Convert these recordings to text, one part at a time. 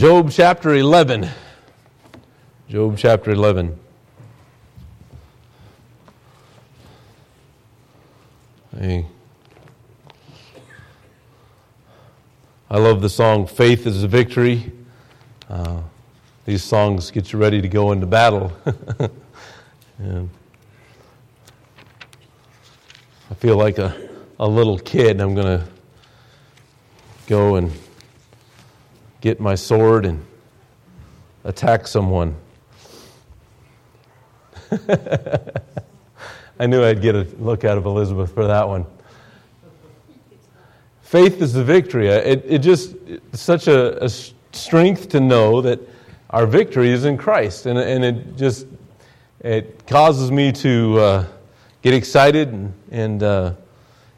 Job chapter 11. Job chapter 11. I, I love the song Faith is a Victory. Uh, these songs get you ready to go into battle. and I feel like a, a little kid. I'm going to go and get my sword and attack someone. I knew I'd get a look out of Elizabeth for that one. Faith is the victory. It, it just, such a, a strength to know that our victory is in Christ. And, and it just, it causes me to uh, get excited and, and uh,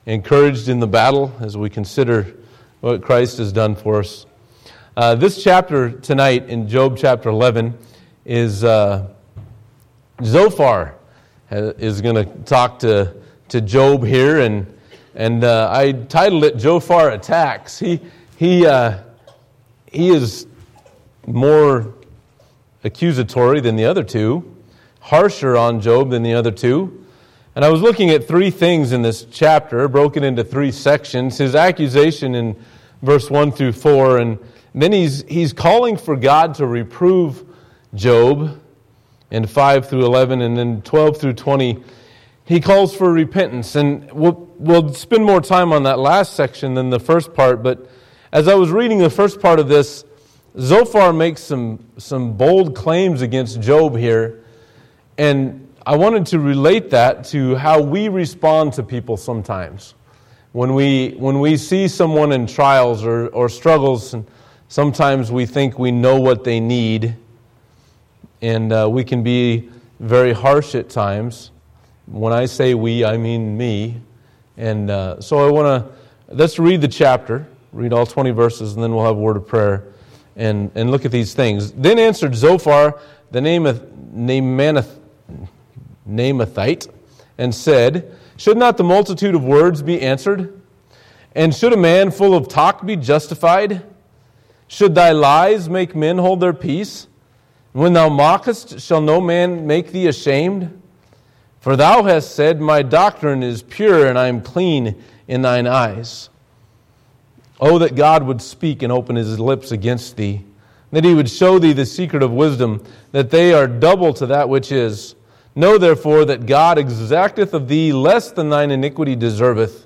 encouraged in the battle as we consider what Christ has done for us. Uh, this chapter tonight in Job chapter 11 is uh, Zophar is going to talk to, to Job here, and, and uh, I titled it Zophar Attacks. He, he, uh, he is more accusatory than the other two, harsher on Job than the other two. And I was looking at three things in this chapter, broken into three sections. His accusation in verse 1 through 4, and then he's, he's calling for God to reprove Job in 5 through 11, and then 12 through 20. He calls for repentance. And we'll, we'll spend more time on that last section than the first part. But as I was reading the first part of this, Zophar makes some, some bold claims against Job here. And I wanted to relate that to how we respond to people sometimes. When we, when we see someone in trials or, or struggles, and Sometimes we think we know what they need, and uh, we can be very harsh at times. When I say we, I mean me. And uh, so I want to, let's read the chapter, read all 20 verses, and then we'll have a word of prayer and, and look at these things. Then answered Zophar, the name of Naamath Naamathite, and said, Should not the multitude of words be answered? And should a man full of talk be justified? Should thy lies make men hold their peace? When thou mockest, shall no man make thee ashamed? For thou hast said, My doctrine is pure, and I am clean in thine eyes. Oh, that God would speak and open his lips against thee, that he would show thee the secret of wisdom, that they are double to that which is. Know therefore that God exacteth of thee less than thine iniquity deserveth.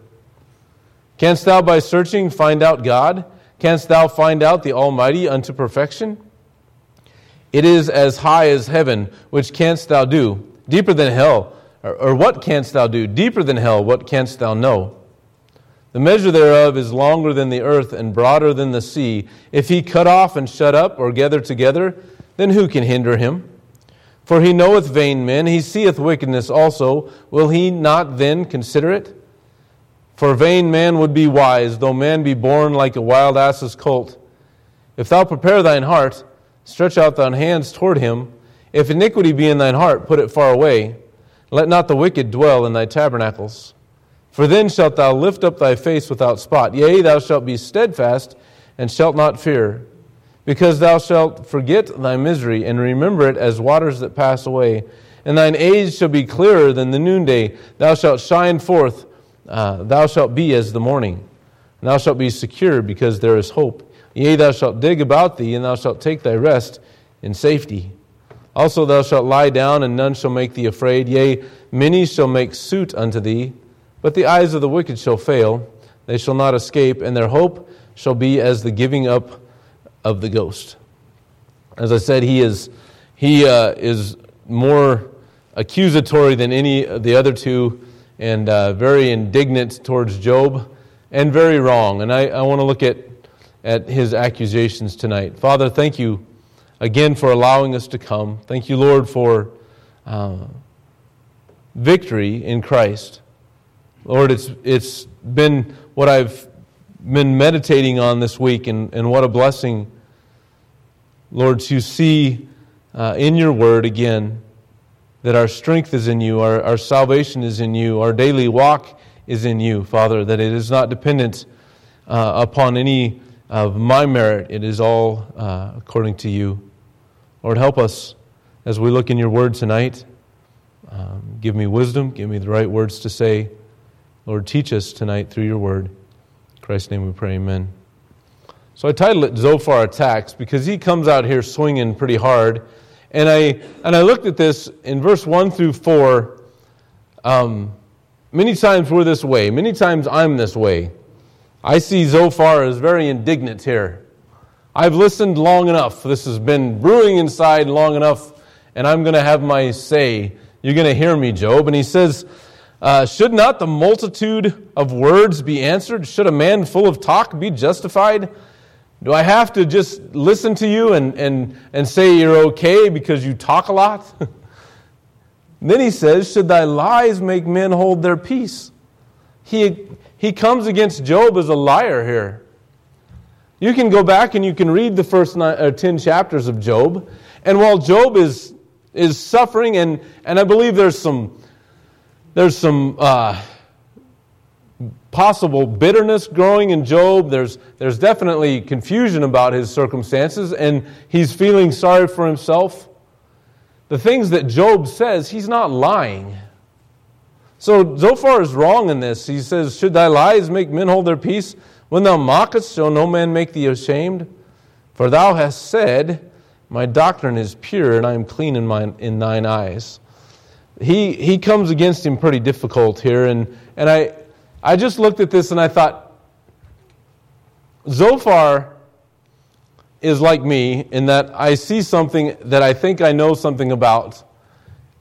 Canst thou by searching find out God? Canst thou find out the Almighty unto perfection? It is as high as heaven, which canst thou do? Deeper than hell, or, or what canst thou do? Deeper than hell, what canst thou know? The measure thereof is longer than the earth and broader than the sea. If he cut off and shut up or gather together, then who can hinder him? For he knoweth vain men, he seeth wickedness also. Will he not then consider it? For vain man would be wise, though man be born like a wild ass's colt. If thou prepare thine heart, stretch out thine hands toward him. If iniquity be in thine heart, put it far away. Let not the wicked dwell in thy tabernacles. For then shalt thou lift up thy face without spot. Yea, thou shalt be steadfast, and shalt not fear. Because thou shalt forget thy misery, and remember it as waters that pass away. And thine age shall be clearer than the noonday. Thou shalt shine forth uh, thou shalt be as the morning. And thou shalt be secure because there is hope. Yea, thou shalt dig about thee, and thou shalt take thy rest in safety. Also, thou shalt lie down, and none shall make thee afraid. Yea, many shall make suit unto thee, but the eyes of the wicked shall fail. They shall not escape, and their hope shall be as the giving up of the ghost. As I said, he is, he, uh, is more accusatory than any of the other two and uh, very indignant towards Job and very wrong. And I, I want to look at, at his accusations tonight. Father, thank you again for allowing us to come. Thank you, Lord, for uh, victory in Christ. Lord, it's, it's been what I've been meditating on this week, and, and what a blessing, Lord, to see uh, in your word again that our strength is in you, our, our salvation is in you, our daily walk is in you, Father, that it is not dependent uh, upon any of my merit. It is all uh, according to you. Lord, help us as we look in your word tonight. Um, give me wisdom, give me the right words to say. Lord, teach us tonight through your word. In Christ's name we pray, amen. So I titled it Zophar Attacks because he comes out here swinging pretty hard. And I, and I looked at this in verse 1 through 4. Um, many times we're this way, many times I'm this way. I see Zophar as very indignant here. I've listened long enough. This has been brewing inside long enough, and I'm going to have my say. You're going to hear me, Job. And he says, uh, Should not the multitude of words be answered? Should a man full of talk be justified? Do I have to just listen to you and, and, and say you're okay because you talk a lot? then he says, Should thy lies make men hold their peace? He, he comes against Job as a liar here. You can go back and you can read the first nine, or 10 chapters of Job. And while Job is, is suffering, and, and I believe there's some, there's some uh, possible bitterness growing in Job, there's, there's definitely confusion about his circumstances, and he's feeling sorry for himself. The things that Job says, he's not lying. So Zophar is wrong in this. He says, Should thy lies make men hold their peace? When thou mockest, shall no man make thee ashamed? For thou hast said, My doctrine is pure, and I am clean in, mine, in thine eyes. He, he comes against him pretty difficult here, and, and I, I just looked at this and I thought, Zophar is like me in that I see something that I think I know something about,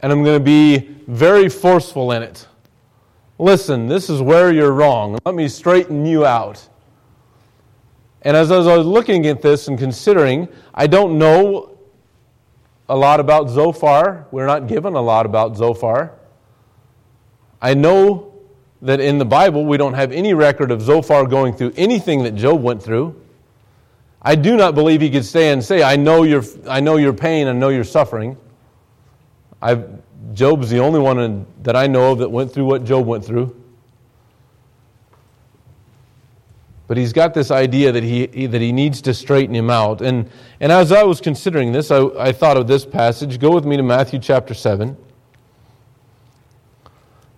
and I'm going to be very forceful in it. Listen, this is where you're wrong. Let me straighten you out. And as I was looking at this and considering, I don't know a lot about Zophar. We're not given a lot about Zophar. I know that in the Bible we don't have any record of Zophar going through anything that Job went through. I do not believe he could stay and say, I know your, I know your pain, I know your suffering. I've, Job's the only one that I know of that went through what Job went through. But he's got this idea that he, that he needs to straighten him out. And, and as I was considering this, I, I thought of this passage. Go with me to Matthew chapter 7.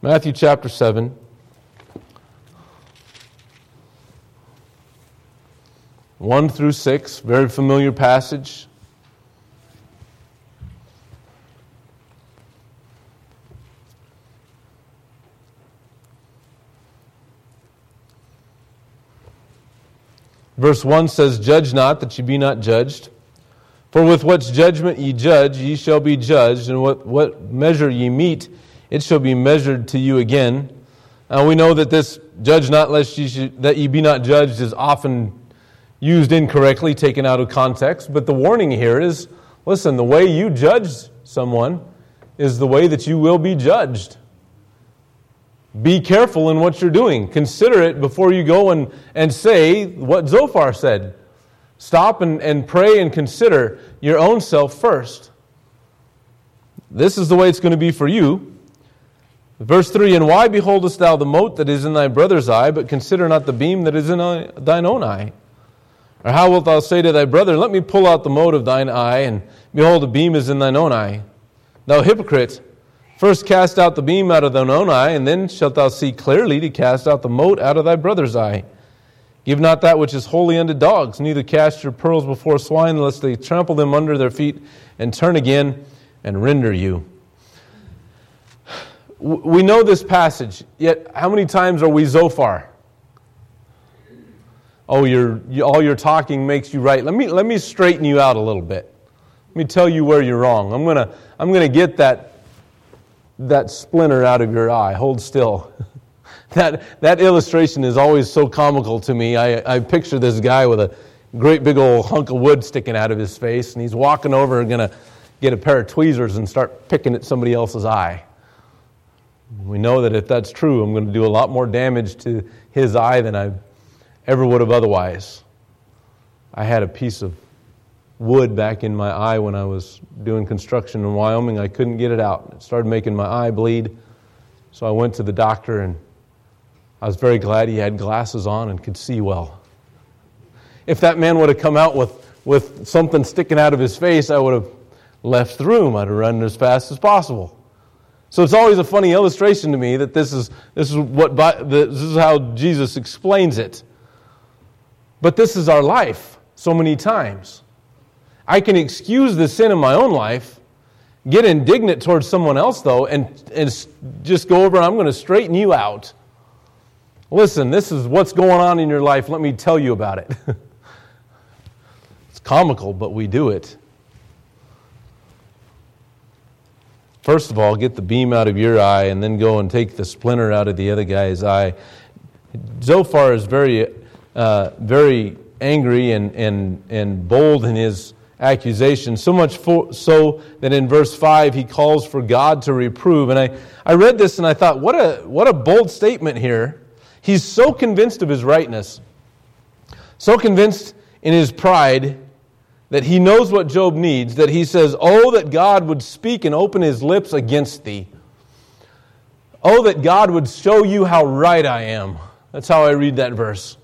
Matthew chapter 7. One through six, very familiar passage. Verse 1 says, Judge not that ye be not judged. For with what judgment ye judge, ye shall be judged, and what, what measure ye meet, it shall be measured to you again. And we know that this judge not lest ye that ye be not judged is often used incorrectly, taken out of context. But the warning here is listen, the way you judge someone is the way that you will be judged. Be careful in what you're doing. Consider it before you go and, and say what Zophar said. Stop and, and pray and consider your own self first. This is the way it's going to be for you. Verse 3 And why beholdest thou the mote that is in thy brother's eye, but consider not the beam that is in thine own eye? Or how wilt thou say to thy brother, Let me pull out the mote of thine eye, and behold, a beam is in thine own eye? Thou hypocrite! First cast out the beam out of thine own eye, and then shalt thou see clearly to cast out the mote out of thy brother's eye. Give not that which is holy unto dogs, neither cast your pearls before swine, lest they trample them under their feet and turn again and render you. We know this passage, yet how many times are we Zophar? Oh, you all your talking makes you right. Let me, let me straighten you out a little bit. Let me tell you where you're wrong. I'm going to I'm to get that that splinter out of your eye. Hold still. that, that illustration is always so comical to me. I, I picture this guy with a great big old hunk of wood sticking out of his face, and he's walking over and going to get a pair of tweezers and start picking at somebody else's eye. We know that if that's true, I'm going to do a lot more damage to his eye than I ever would have otherwise. I had a piece of wood back in my eye when I was doing construction in Wyoming. I couldn't get it out. It started making my eye bleed. So I went to the doctor and I was very glad he had glasses on and could see well. if that man would have come out with, with something sticking out of his face, I would have left the room. I'd have run as fast as possible. So it's always a funny illustration to me that this is, this is, what, this is how Jesus explains it. But this is our life so many times. I can excuse the sin in my own life, get indignant towards someone else, though, and, and just go over and I'm going to straighten you out. Listen, this is what's going on in your life. Let me tell you about it. it's comical, but we do it. First of all, get the beam out of your eye and then go and take the splinter out of the other guy's eye. Zophar is very, uh, very angry and, and, and bold in his accusation, so much for, so that in verse 5 he calls for God to reprove. And I, I read this and I thought, what a, what a bold statement here. He's so convinced of his rightness, so convinced in his pride that he knows what Job needs, that he says, Oh, that God would speak and open his lips against thee. Oh, that God would show you how right I am. That's how I read that verse.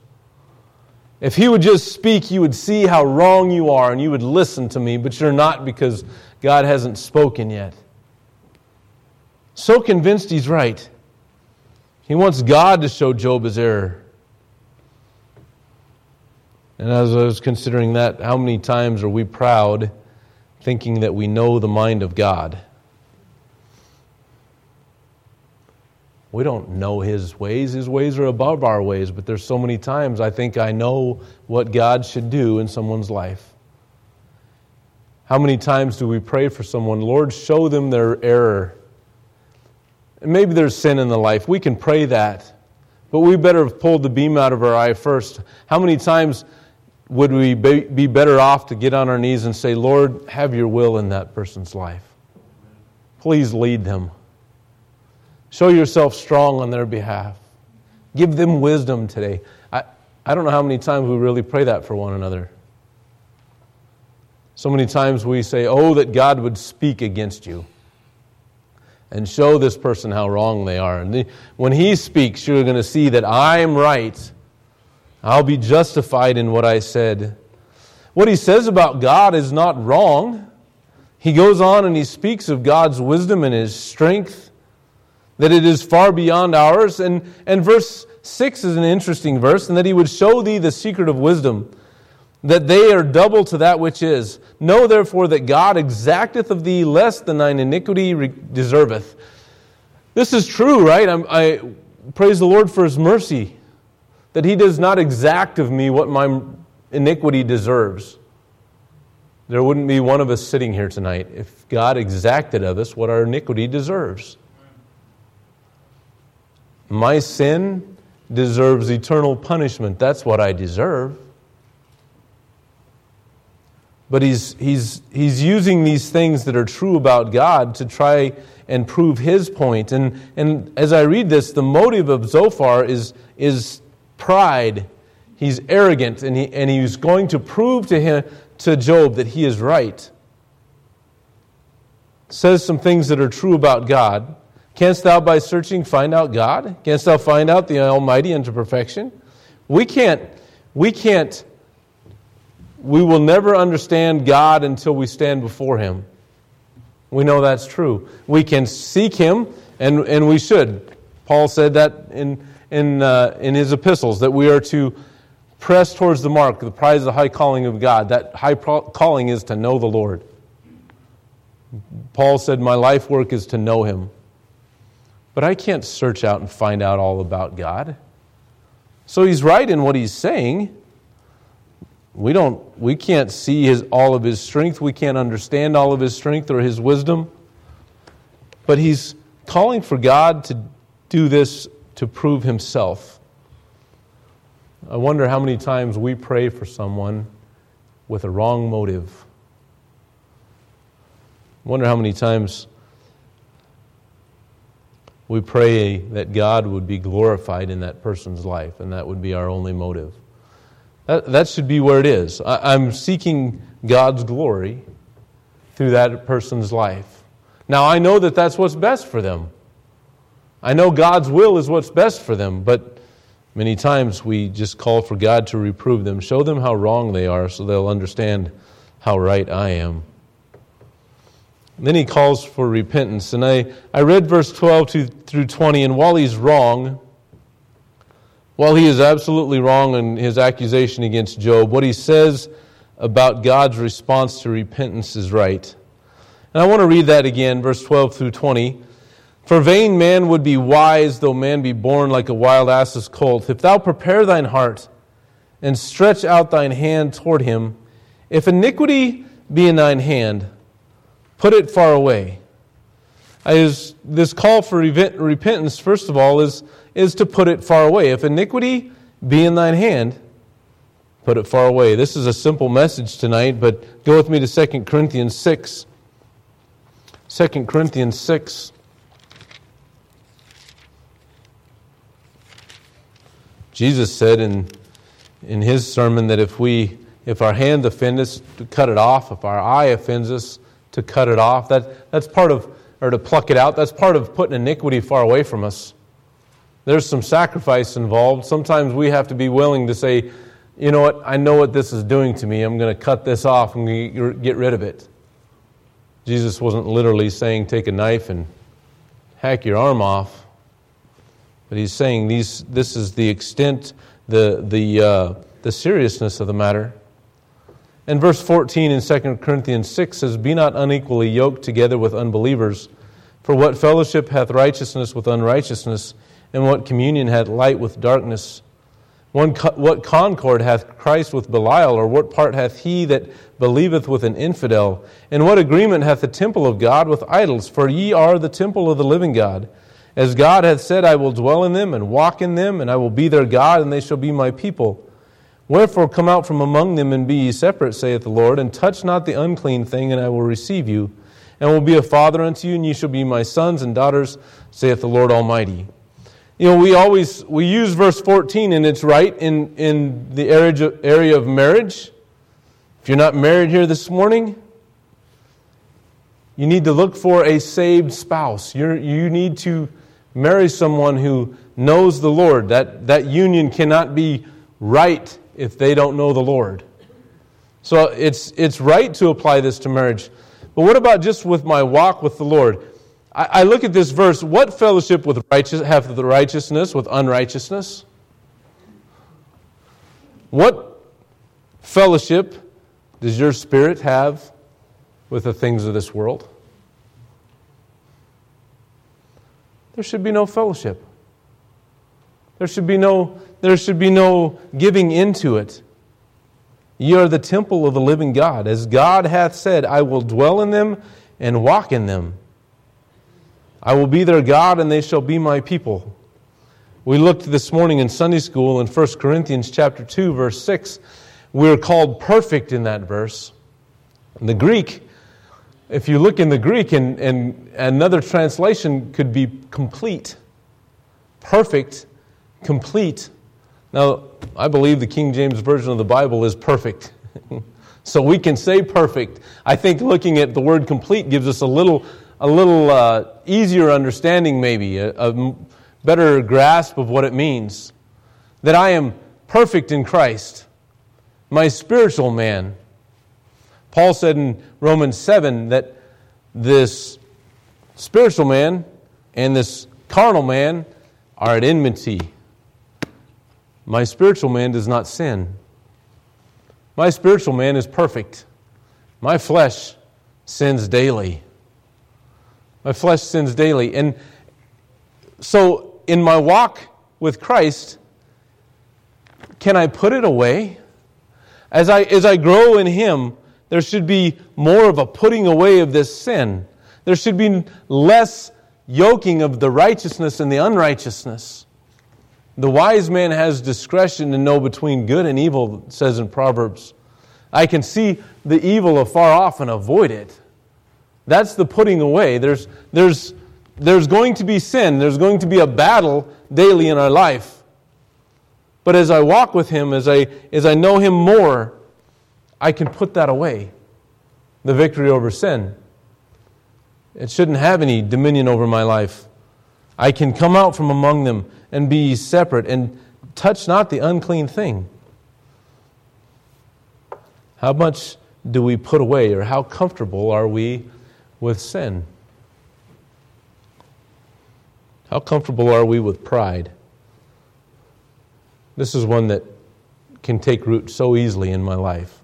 If he would just speak, you would see how wrong you are and you would listen to me, but you're not because God hasn't spoken yet. So convinced he's right. He wants God to show Job his error. And as I was considering that, how many times are we proud thinking that we know the mind of God? We don't know his ways. His ways are above our ways, but there's so many times I think I know what God should do in someone's life. How many times do we pray for someone, Lord, show them their error? And maybe there's sin in the life. We can pray that. But we better have pulled the beam out of our eye first. How many times would we be better off to get on our knees and say, Lord, have your will in that person's life? Please lead them. Show yourself strong on their behalf. Give them wisdom today. I, I don't know how many times we really pray that for one another. So many times we say, Oh, that God would speak against you and show this person how wrong they are. And when He speaks, you're going to see that I am right. I'll be justified in what I said. What He says about God is not wrong. He goes on and He speaks of God's wisdom and His strength that it is far beyond ours. And, and verse 6 is an interesting verse, and that he would show thee the secret of wisdom, that they are double to that which is. Know therefore that God exacteth of thee less than thine iniquity deserveth. This is true, right? I'm, I praise the Lord for his mercy, that he does not exact of me what my iniquity deserves. There wouldn't be one of us sitting here tonight if God exacted of us what our iniquity deserves. My sin deserves eternal punishment. That's what I deserve. But he's, he's, he's using these things that are true about God to try and prove his point. And, and as I read this, the motive of Zophar is, is pride. He's arrogant, and, he, and he's going to prove to, him, to Job that he is right. Says some things that are true about God. Canst thou by searching find out God? Canst thou find out the Almighty unto perfection? We can't, we can't, we will never understand God until we stand before Him. We know that's true. We can seek Him, and, and we should. Paul said that in, in, uh, in his epistles, that we are to press towards the mark, the prize of the high calling of God. That high calling is to know the Lord. Paul said, My life work is to know Him. But I can't search out and find out all about God. So he's right in what he's saying. We don't we can't see his all of his strength. We can't understand all of his strength or his wisdom. But he's calling for God to do this to prove himself. I wonder how many times we pray for someone with a wrong motive. I wonder how many times we pray that God would be glorified in that person's life, and that would be our only motive. That, that should be where it is. I, I'm seeking God's glory through that person's life. Now, I know that that's what's best for them. I know God's will is what's best for them, but Many times we just call for God to reprove them, show them how wrong they are so they'll understand how right I am. Then he calls for repentance. And I, I read verse 12 to, through 20, and while he's wrong, while he is absolutely wrong in his accusation against Job, what he says about God's response to repentance is right. And I want to read that again, verse 12 through 20. For vain man would be wise, though man be born like a wild ass's colt. If thou prepare thine heart and stretch out thine hand toward him, if iniquity be in thine hand, put it far away. Is, this call for repentance, first of all, is, is to put it far away. If iniquity be in thine hand, put it far away. This is a simple message tonight, but go with me to 2 Corinthians 6. 2 Corinthians 6. Jesus said in, in his sermon that if we if our hand offends us, to cut it off. If our eye offends us, to cut it off. That, that's part of, or to pluck it out. That's part of putting iniquity far away from us. There's some sacrifice involved. Sometimes we have to be willing to say, you know what, I know what this is doing to me. I'm going to cut this off. I'm get rid of it. Jesus wasn't literally saying take a knife and hack your arm off. But he's saying these, this is the extent, the, the, uh, the seriousness of the matter. And verse 14 in 2 Corinthians 6 says, Be not unequally yoked together with unbelievers. For what fellowship hath righteousness with unrighteousness, and what communion hath light with darkness? what concord hath Christ with Belial, or what part hath he that believeth with an infidel? And what agreement hath the temple of God with idols? For ye are the temple of the living God. As God hath said, I will dwell in them and walk in them, and I will be their God, and they shall be my people. Wherefore come out from among them and be ye separate, saith the Lord, and touch not the unclean thing, and I will receive you, and will be a father unto you, and ye shall be my sons and daughters, saith the Lord Almighty. You know, we always we use verse 14, and it's right in, in the area of marriage. If you're not married here this morning, you need to look for a saved spouse. You're, you need to marry someone who knows the Lord. That, that union cannot be right if they don't know the Lord. So it's, it's right to apply this to marriage. But what about just with my walk with the Lord? I, I look at this verse. What fellowship with righteous, have the righteousness with unrighteousness? What fellowship does your spirit have with the things of this world? There should be no fellowship. There should be no, there should be no giving into it. Ye are the temple of the living God. As God hath said, I will dwell in them and walk in them. I will be their God, and they shall be my people. We looked this morning in Sunday school in 1 Corinthians chapter 2, verse 6. We're called perfect in that verse. In the Greek, if you look in the Greek, and, and another translation could be complete. Perfect complete. Now, I believe the King James Version of the Bible is perfect. so we can say perfect. I think looking at the word complete gives us a little, a little uh, easier understanding, maybe, a, a better grasp of what it means. That I am perfect in Christ, my spiritual man. Paul said in Romans 7 that this spiritual man and this carnal man are at enmity. My spiritual man does not sin. My spiritual man is perfect. My flesh sins daily. My flesh sins daily. And so, in my walk with Christ, can I put it away? As I, as I grow in Him, there should be more of a putting away of this sin. There should be less yoking of the righteousness and the unrighteousness. The wise man has discretion to know between good and evil, says in Proverbs. I can see the evil afar off and avoid it. That's the putting away. There's, there's, there's going to be sin, there's going to be a battle daily in our life. But as I walk with Him, as I, as I know Him more, I can put that away the victory over sin. It shouldn't have any dominion over my life. I can come out from among them and be separate and touch not the unclean thing. How much do we put away, or how comfortable are we with sin? How comfortable are we with pride? This is one that can take root so easily in my life,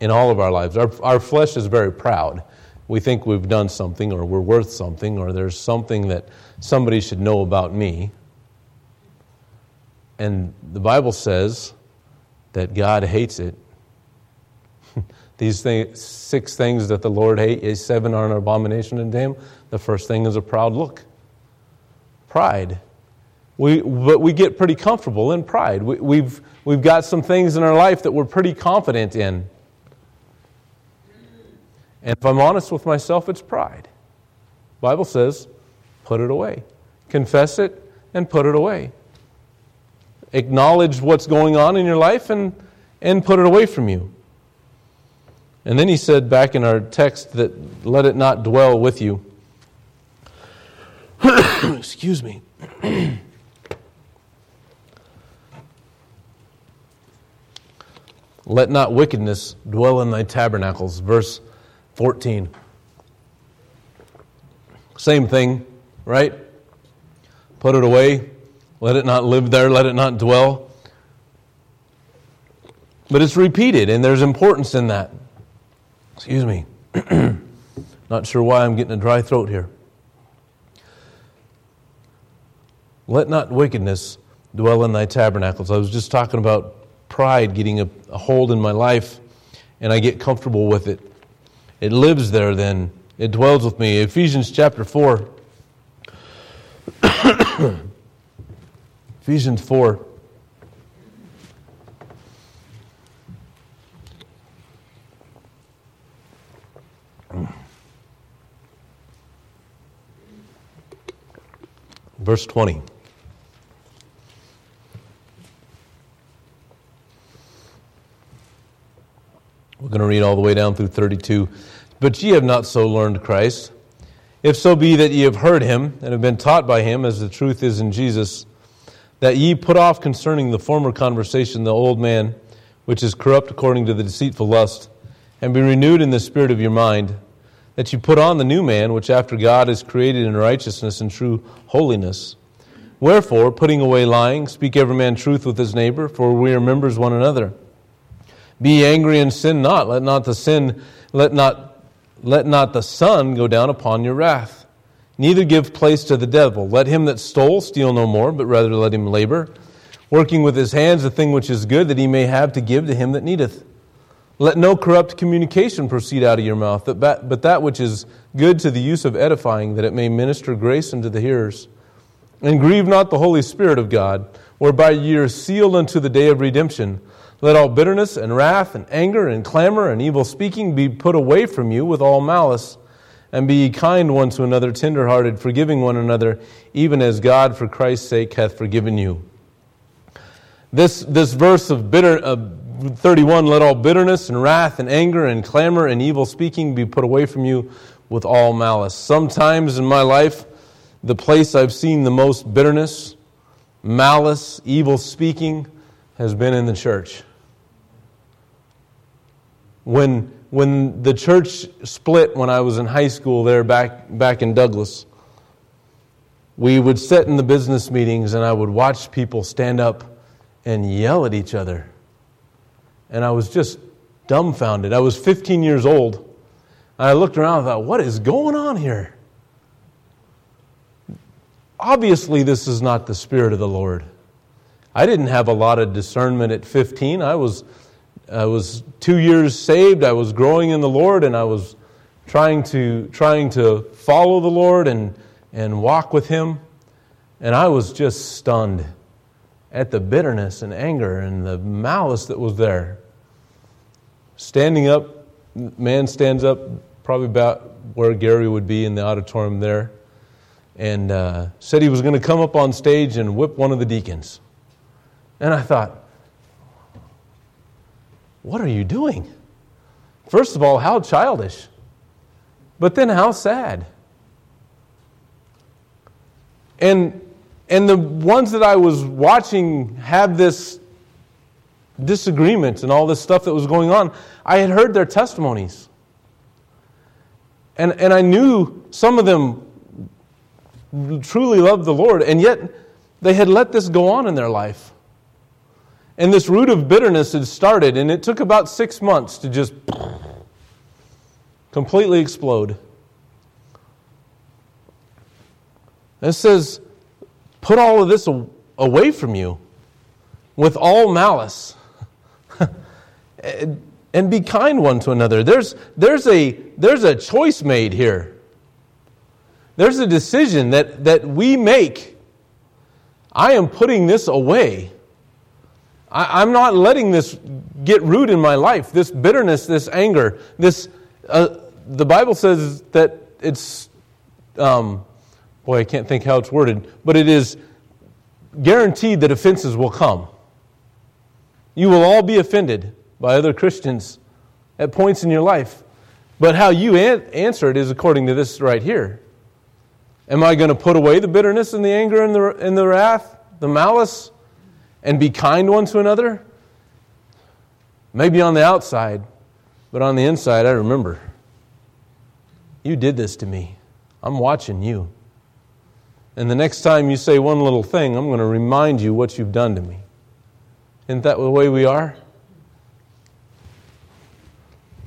in all of our lives. Our, our flesh is very proud. We think we've done something, or we're worth something, or there's something that somebody should know about me. And the Bible says that God hates it. These six things that the Lord hates, eh, seven are an abomination unto him. The first thing is a proud look. Pride. We, but we get pretty comfortable in pride. We, we've, we've got some things in our life that we're pretty confident in. And if I'm honest with myself, it's pride. The Bible says, put it away. Confess it and put it away acknowledge what's going on in your life and, and put it away from you. And then he said back in our text that let it not dwell with you. Excuse me. let not wickedness dwell in thy tabernacles. Verse 14. Same thing, right? Put it away, let it not live there, let it not dwell. But it's repeated, and there's importance in that. Excuse me. not sure why I'm getting a dry throat here. Let not wickedness dwell in thy tabernacles. I was just talking about pride getting a, a hold in my life, and I get comfortable with it. It lives there then, it dwells with me. Ephesians chapter 4. Ephesians 4. Verse 20. We're going to read all the way down through 32. But ye have not so learned Christ. If so be that ye have heard him and have been taught by him, as the truth is in Jesus, that ye put off concerning the former conversation the old man, which is corrupt according to the deceitful lust, and be renewed in the spirit of your mind, that ye put on the new man, which after God is created in righteousness and true holiness. Wherefore, putting away lying, speak every man truth with his neighbor, for we are members one another. Be angry and sin not. Let not the sin, let not, let not the sun go down upon your wrath. Neither give place to the devil. Let him that stole steal no more, but rather let him labor, working with his hands the thing which is good, that he may have to give to him that needeth. Let no corrupt communication proceed out of your mouth, but that which is good to the use of edifying, that it may minister grace unto the hearers. And grieve not the Holy Spirit of God, whereby ye are sealed unto the day of redemption. Let all bitterness and wrath and anger and clamor and evil speaking be put away from you with all malice and be kind one to another, tenderhearted, forgiving one another, even as God for Christ's sake hath forgiven you. This, this verse of bitter, uh, 31 let all bitterness and wrath and anger and clamor and evil speaking be put away from you with all malice. Sometimes in my life, the place I've seen the most bitterness, malice, evil speaking has been in the church. When when the church split when I was in high school there back, back in Douglas, we would sit in the business meetings and I would watch people stand up and yell at each other. And I was just dumbfounded. I was 15 years old. I looked around and thought, what is going on here? Obviously, this is not the Spirit of the Lord. I didn't have a lot of discernment at 15. I was I was two years saved. I was growing in the Lord, and I was trying to trying to follow the Lord and and walk with Him. And I was just stunned at the bitterness and anger and the malice that was there. Standing up, man stands up, probably about where Gary would be in the auditorium there, and uh, said he was going to come up on stage and whip one of the deacons. And I thought, what are you doing? First of all, how childish. But then how sad. And And the ones that I was watching have this disagreement and all this stuff that was going on, I had heard their testimonies. And, and I knew some of them truly loved the Lord, and yet they had let this go on in their life. And this root of bitterness had started, and it took about six months to just completely explode. It says, put all of this away from you with all malice. and be kind one to another. There's, there's, a, there's a choice made here. There's a decision that, that we make. I am putting this away. I, am not letting this get root in my life. This bitterness, this anger, this. Uh, the Bible says that it's. Um, boy, I can't think how it's worded, but it is guaranteed that offenses will come. You will all be offended by other Christians at points in your life. But how you an- answer it is according to this right here. Am I going to put away the bitterness and the anger and the, and the wrath, the malice, and be kind one to another? Maybe on the outside, but on the inside, I remember. You did this to me. I'm watching you. And the next time you say one little thing, I'm going to remind you what you've done to me. Isn't that the way we are?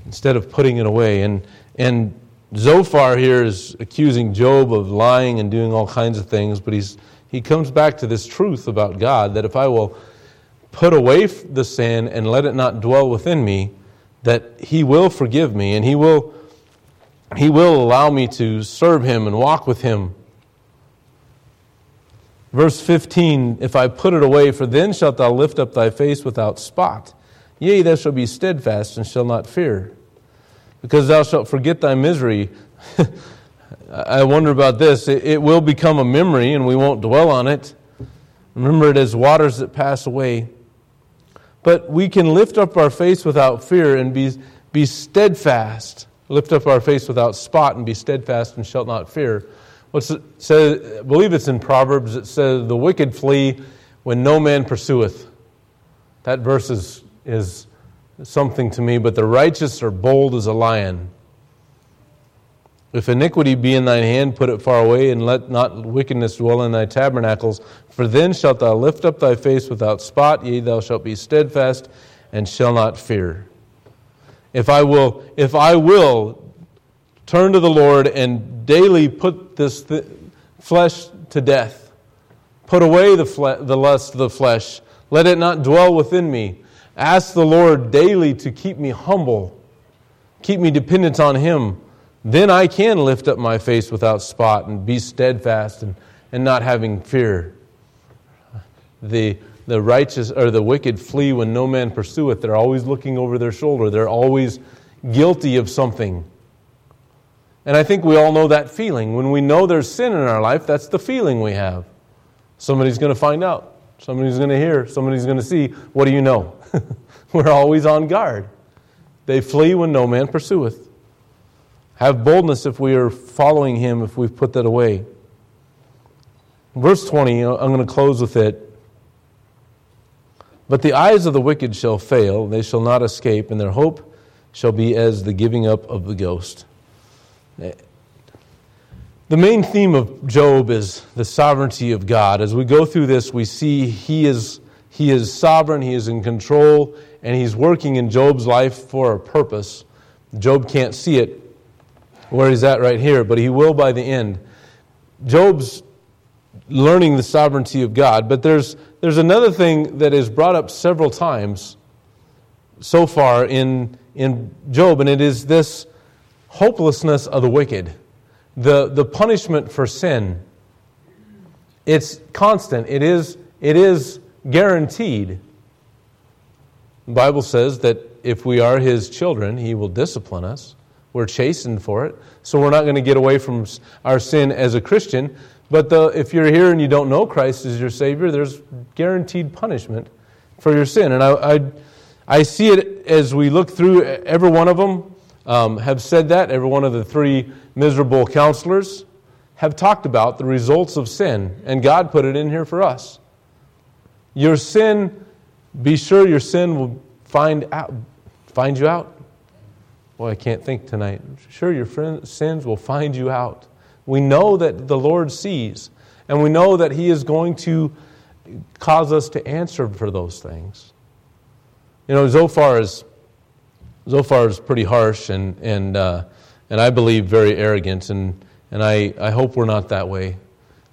Instead of putting it away. And, and Zophar here is accusing Job of lying and doing all kinds of things, but he's, he comes back to this truth about God that if I will put away the sin and let it not dwell within me, that He will forgive me and He will, he will allow me to serve Him and walk with Him. Verse 15 If I put it away, for then shalt thou lift up thy face without spot. Yea, thou shalt be steadfast and shall not fear because thou shalt forget thy misery. I wonder about this. It, it, will become a memory, and we won't dwell on it. Remember it as waters that pass away. But we can lift up our face without fear and be, be steadfast. Lift up our face without spot and be steadfast and shalt not fear. What's it says, I believe it's in Proverbs. It says, The wicked flee when no man pursueth. That verse is, is something to me, but the righteous are bold as a lion. If iniquity be in thine hand, put it far away, and let not wickedness dwell in thy tabernacles. For then shalt thou lift up thy face without spot, yea, thou shalt be steadfast, and shall not fear. If I will, if I will turn to the Lord and daily put this th- flesh to death, put away the, fle- the lust of the flesh, let it not dwell within me. Ask the Lord daily to keep me humble, keep me dependent on Him. Then I can lift up my face without spot and be steadfast and, and not having fear. The, the righteous or the wicked flee when no man pursueth. They're always looking over their shoulder, they're always guilty of something. And I think we all know that feeling. When we know there's sin in our life, that's the feeling we have. Somebody's going to find out. Somebody's going to hear. Somebody's going to see. What do you know? We're always on guard. They flee when no man pursueth. Have boldness if we are following him, if we've put that away. Verse 20, I'm going to close with it. But the eyes of the wicked shall fail, they shall not escape, and their hope shall be as the giving up of the ghost. The main theme of Job is the sovereignty of God. As we go through this, we see he is, he is sovereign, he is in control, and he's working in Job's life for a purpose. Job can't see it where he's at right here, but he will by the end. Job's learning the sovereignty of God, but there's, there's another thing that is brought up several times so far in, in Job, and it is this hopelessness of the wicked the, the punishment for sin, it's constant, it is, it is guaranteed. The Bible says that if we are His children, He will discipline us. We're chastened for it. So we're not going to get away from our sin as a Christian. But the, if you're here and you don't know Christ as your Savior, there's guaranteed punishment for your sin. And I, I, I see it as we look through every one of them um, have said that. Every one of the three miserable counselors have talked about the results of sin, and God put it in here for us. Your sin, be sure your sin will find out, find you out. Well, I can't think tonight. Sure, your friend, sins will find you out. We know that the Lord sees, and we know that He is going to cause us to answer for those things. You know, Zophar is Zophar is pretty harsh and and uh, and I believe very arrogant, and and I, I hope we're not that way.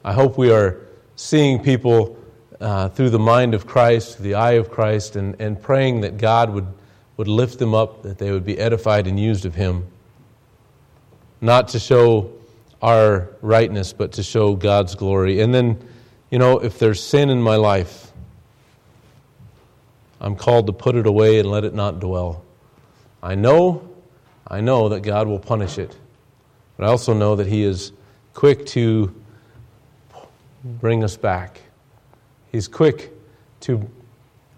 I hope we are seeing people uh, through the mind of Christ, the eye of Christ, and, and praying that God would, would lift them up, that they would be edified and used of Him. Not to show our rightness, but to show God's glory. And then, you know, if there's sin in my life, I'm called to put it away and let it not dwell. I know, I know that God will punish it. But I also know that He is quick to bring us back. He's quick to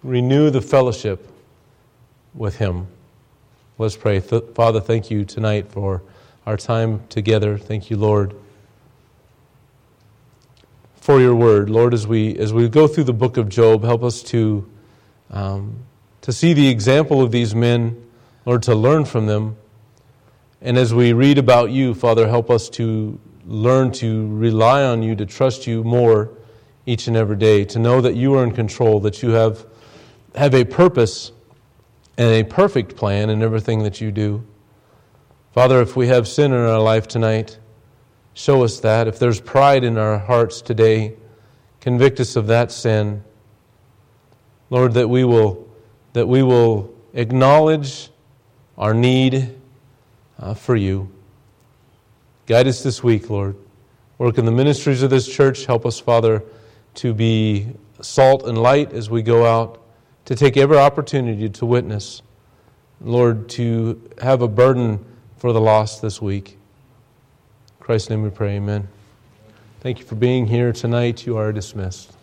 renew the fellowship with Him. Let's pray. Father, thank you tonight for our time together. Thank you, Lord, for your word. Lord, as we, as we go through the book of Job, help us to, um, to see the example of these men, Lord, to learn from them. And as we read about you, Father, help us to learn to rely on you, to trust you more each and every day, to know that you are in control, that you have, have a purpose and a perfect plan in everything that you do. Father, if we have sin in our life tonight, show us that. If there's pride in our hearts today, convict us of that sin. Lord, that we will, that we will acknowledge our need uh, for you. Guide us this week, Lord. Work in the ministries of this church. Help us, Father, to be salt and light as we go out, to take every opportunity to witness. Lord, to have a burden for the lost this week. In Christ's name we pray, amen. Thank you for being here tonight. You are dismissed.